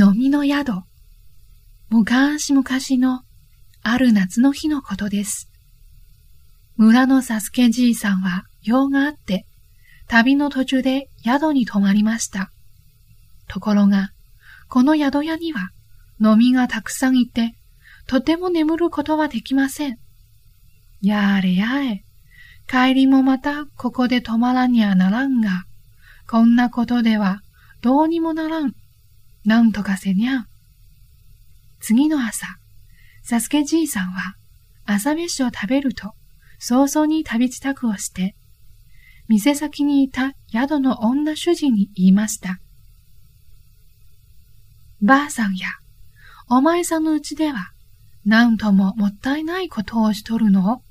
飲みの宿。昔々のある夏の日のことです。村のサスケじいさんは用があって、旅の途中で宿に泊まりました。ところが、この宿屋には飲みがたくさんいて、とても眠ることはできません。やれやれ、帰りもまたここで泊まらにゃならんが、こんなことではどうにもならん。なんとかせにゃん。次の朝、サスケじいさんは朝飯を食べると早々に旅支度をして、店先にいた宿の女主人に言いました。ばあさんや、お前さんのうちでは、なんとももったいないことをしとるの？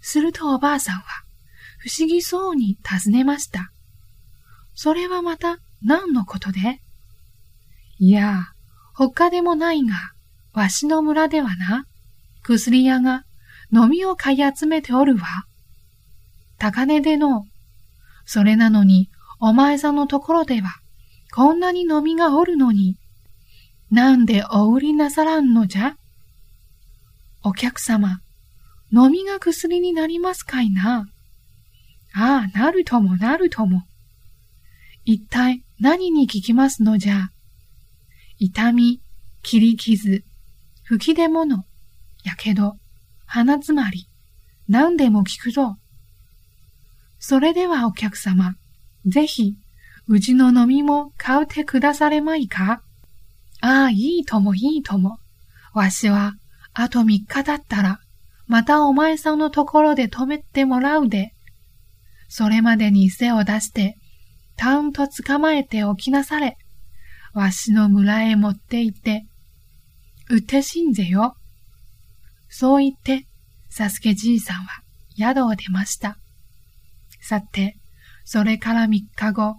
するとおばあさんは、不思議そうに尋ねました。それはまた何のことで？いや、他でもないが、わしの村ではな、薬屋が飲みを買い集めておるわ。高値での、それなのに、お前さんのところでは、こんなに飲みがおるのに、なんでお売りなさらんのじゃ？お客様、飲みが薬になりますかいな？ああ、なるともなるとも。一体何に効きますの？じゃ痛み、切り傷、吹き出物、やけど、鼻詰まり、何でも効くぞ。それではお客様、ぜひ、うちの飲みも買うてくだされまいか？ああ、いいともいいとも。わしは、あと三日だったら、またお前さんのところで止めてもらうで。それまでに背を出して、たんと捕まえておきなされ。わしの村へ持って行って、うてしんぜよ。そう言って、サスケじいさんは宿を出ました。さて、それから三日後、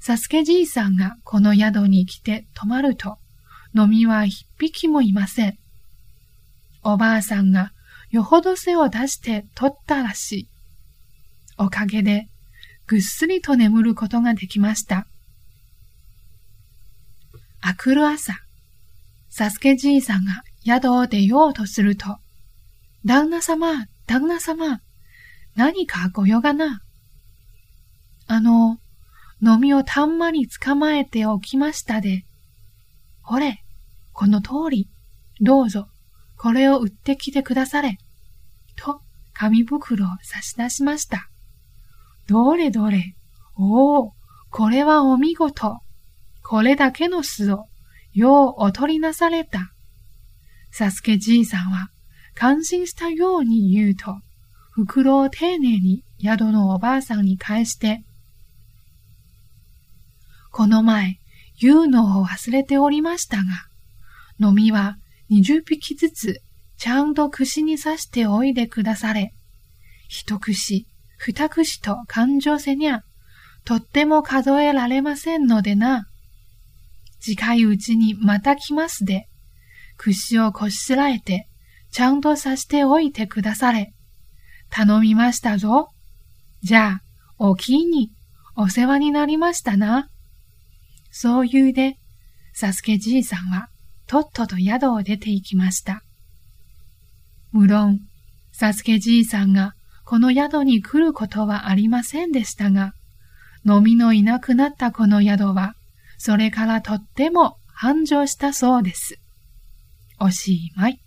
サスケじいさんがこの宿に来て泊まると、飲みは一匹もいません。おばあさんがよほど背を出して取ったらしい。おかげでぐっすりと眠ることができました。あくる朝、サスケじいさんが宿を出ようとすると、旦那様、旦那様、何かご用がな。あの、飲みをたんまり捕まえておきましたで。ほれ、この通り、どうぞ、これを売ってきてくだされ。と、紙袋を差し出しました。どれどれ。おお、これはお見事。これだけの巣を、ようお取りなされた。サスケじいさんは、感心したように言うと、袋を丁寧に宿のおばあさんに返して、この前、言うのを忘れておりましたが、飲みは二十匹ずつちゃんと串に刺しておいでくだされ。一串、二串と感情せにゃ、とっても数えられませんのでな。近いうちにまた来ますで、串をこしらえて、ちゃんとさしておいてくだされ。頼みましたぞ。じゃあ、おきに、お世話になりましたな。そう言うで、サスケじいさんは、とっとと宿を出て行きました。無論、サスケじいさんがこの宿に来ることはありませんでしたが、飲みのいなくなったこの宿は、それからとっても繁盛したそうです。おしまい。